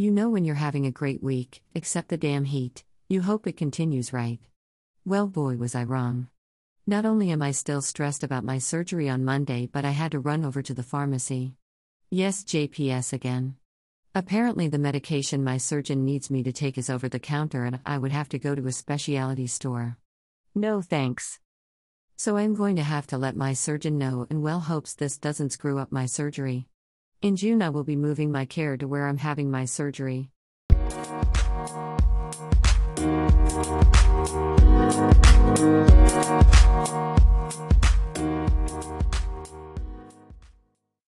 You know when you're having a great week, except the damn heat. You hope it continues, right? Well, boy, was I wrong. Not only am I still stressed about my surgery on Monday, but I had to run over to the pharmacy. Yes, JPS again. Apparently, the medication my surgeon needs me to take is over the counter, and I would have to go to a specialty store. No thanks. So I'm going to have to let my surgeon know and well hopes this doesn't screw up my surgery. In June, I will be moving my care to where I'm having my surgery.